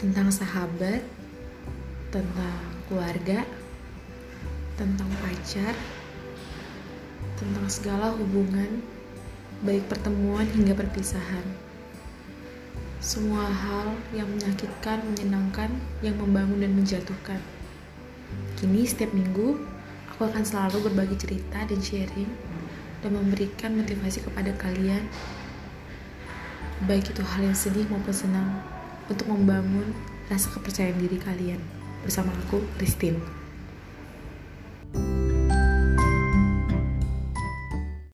tentang sahabat, tentang keluarga, tentang pacar, tentang segala hubungan, baik pertemuan hingga perpisahan. Semua hal yang menyakitkan, menyenangkan, yang membangun dan menjatuhkan. Kini setiap minggu, aku akan selalu berbagi cerita dan sharing dan memberikan motivasi kepada kalian baik itu hal yang sedih maupun senang untuk membangun rasa kepercayaan diri kalian bersama aku Christine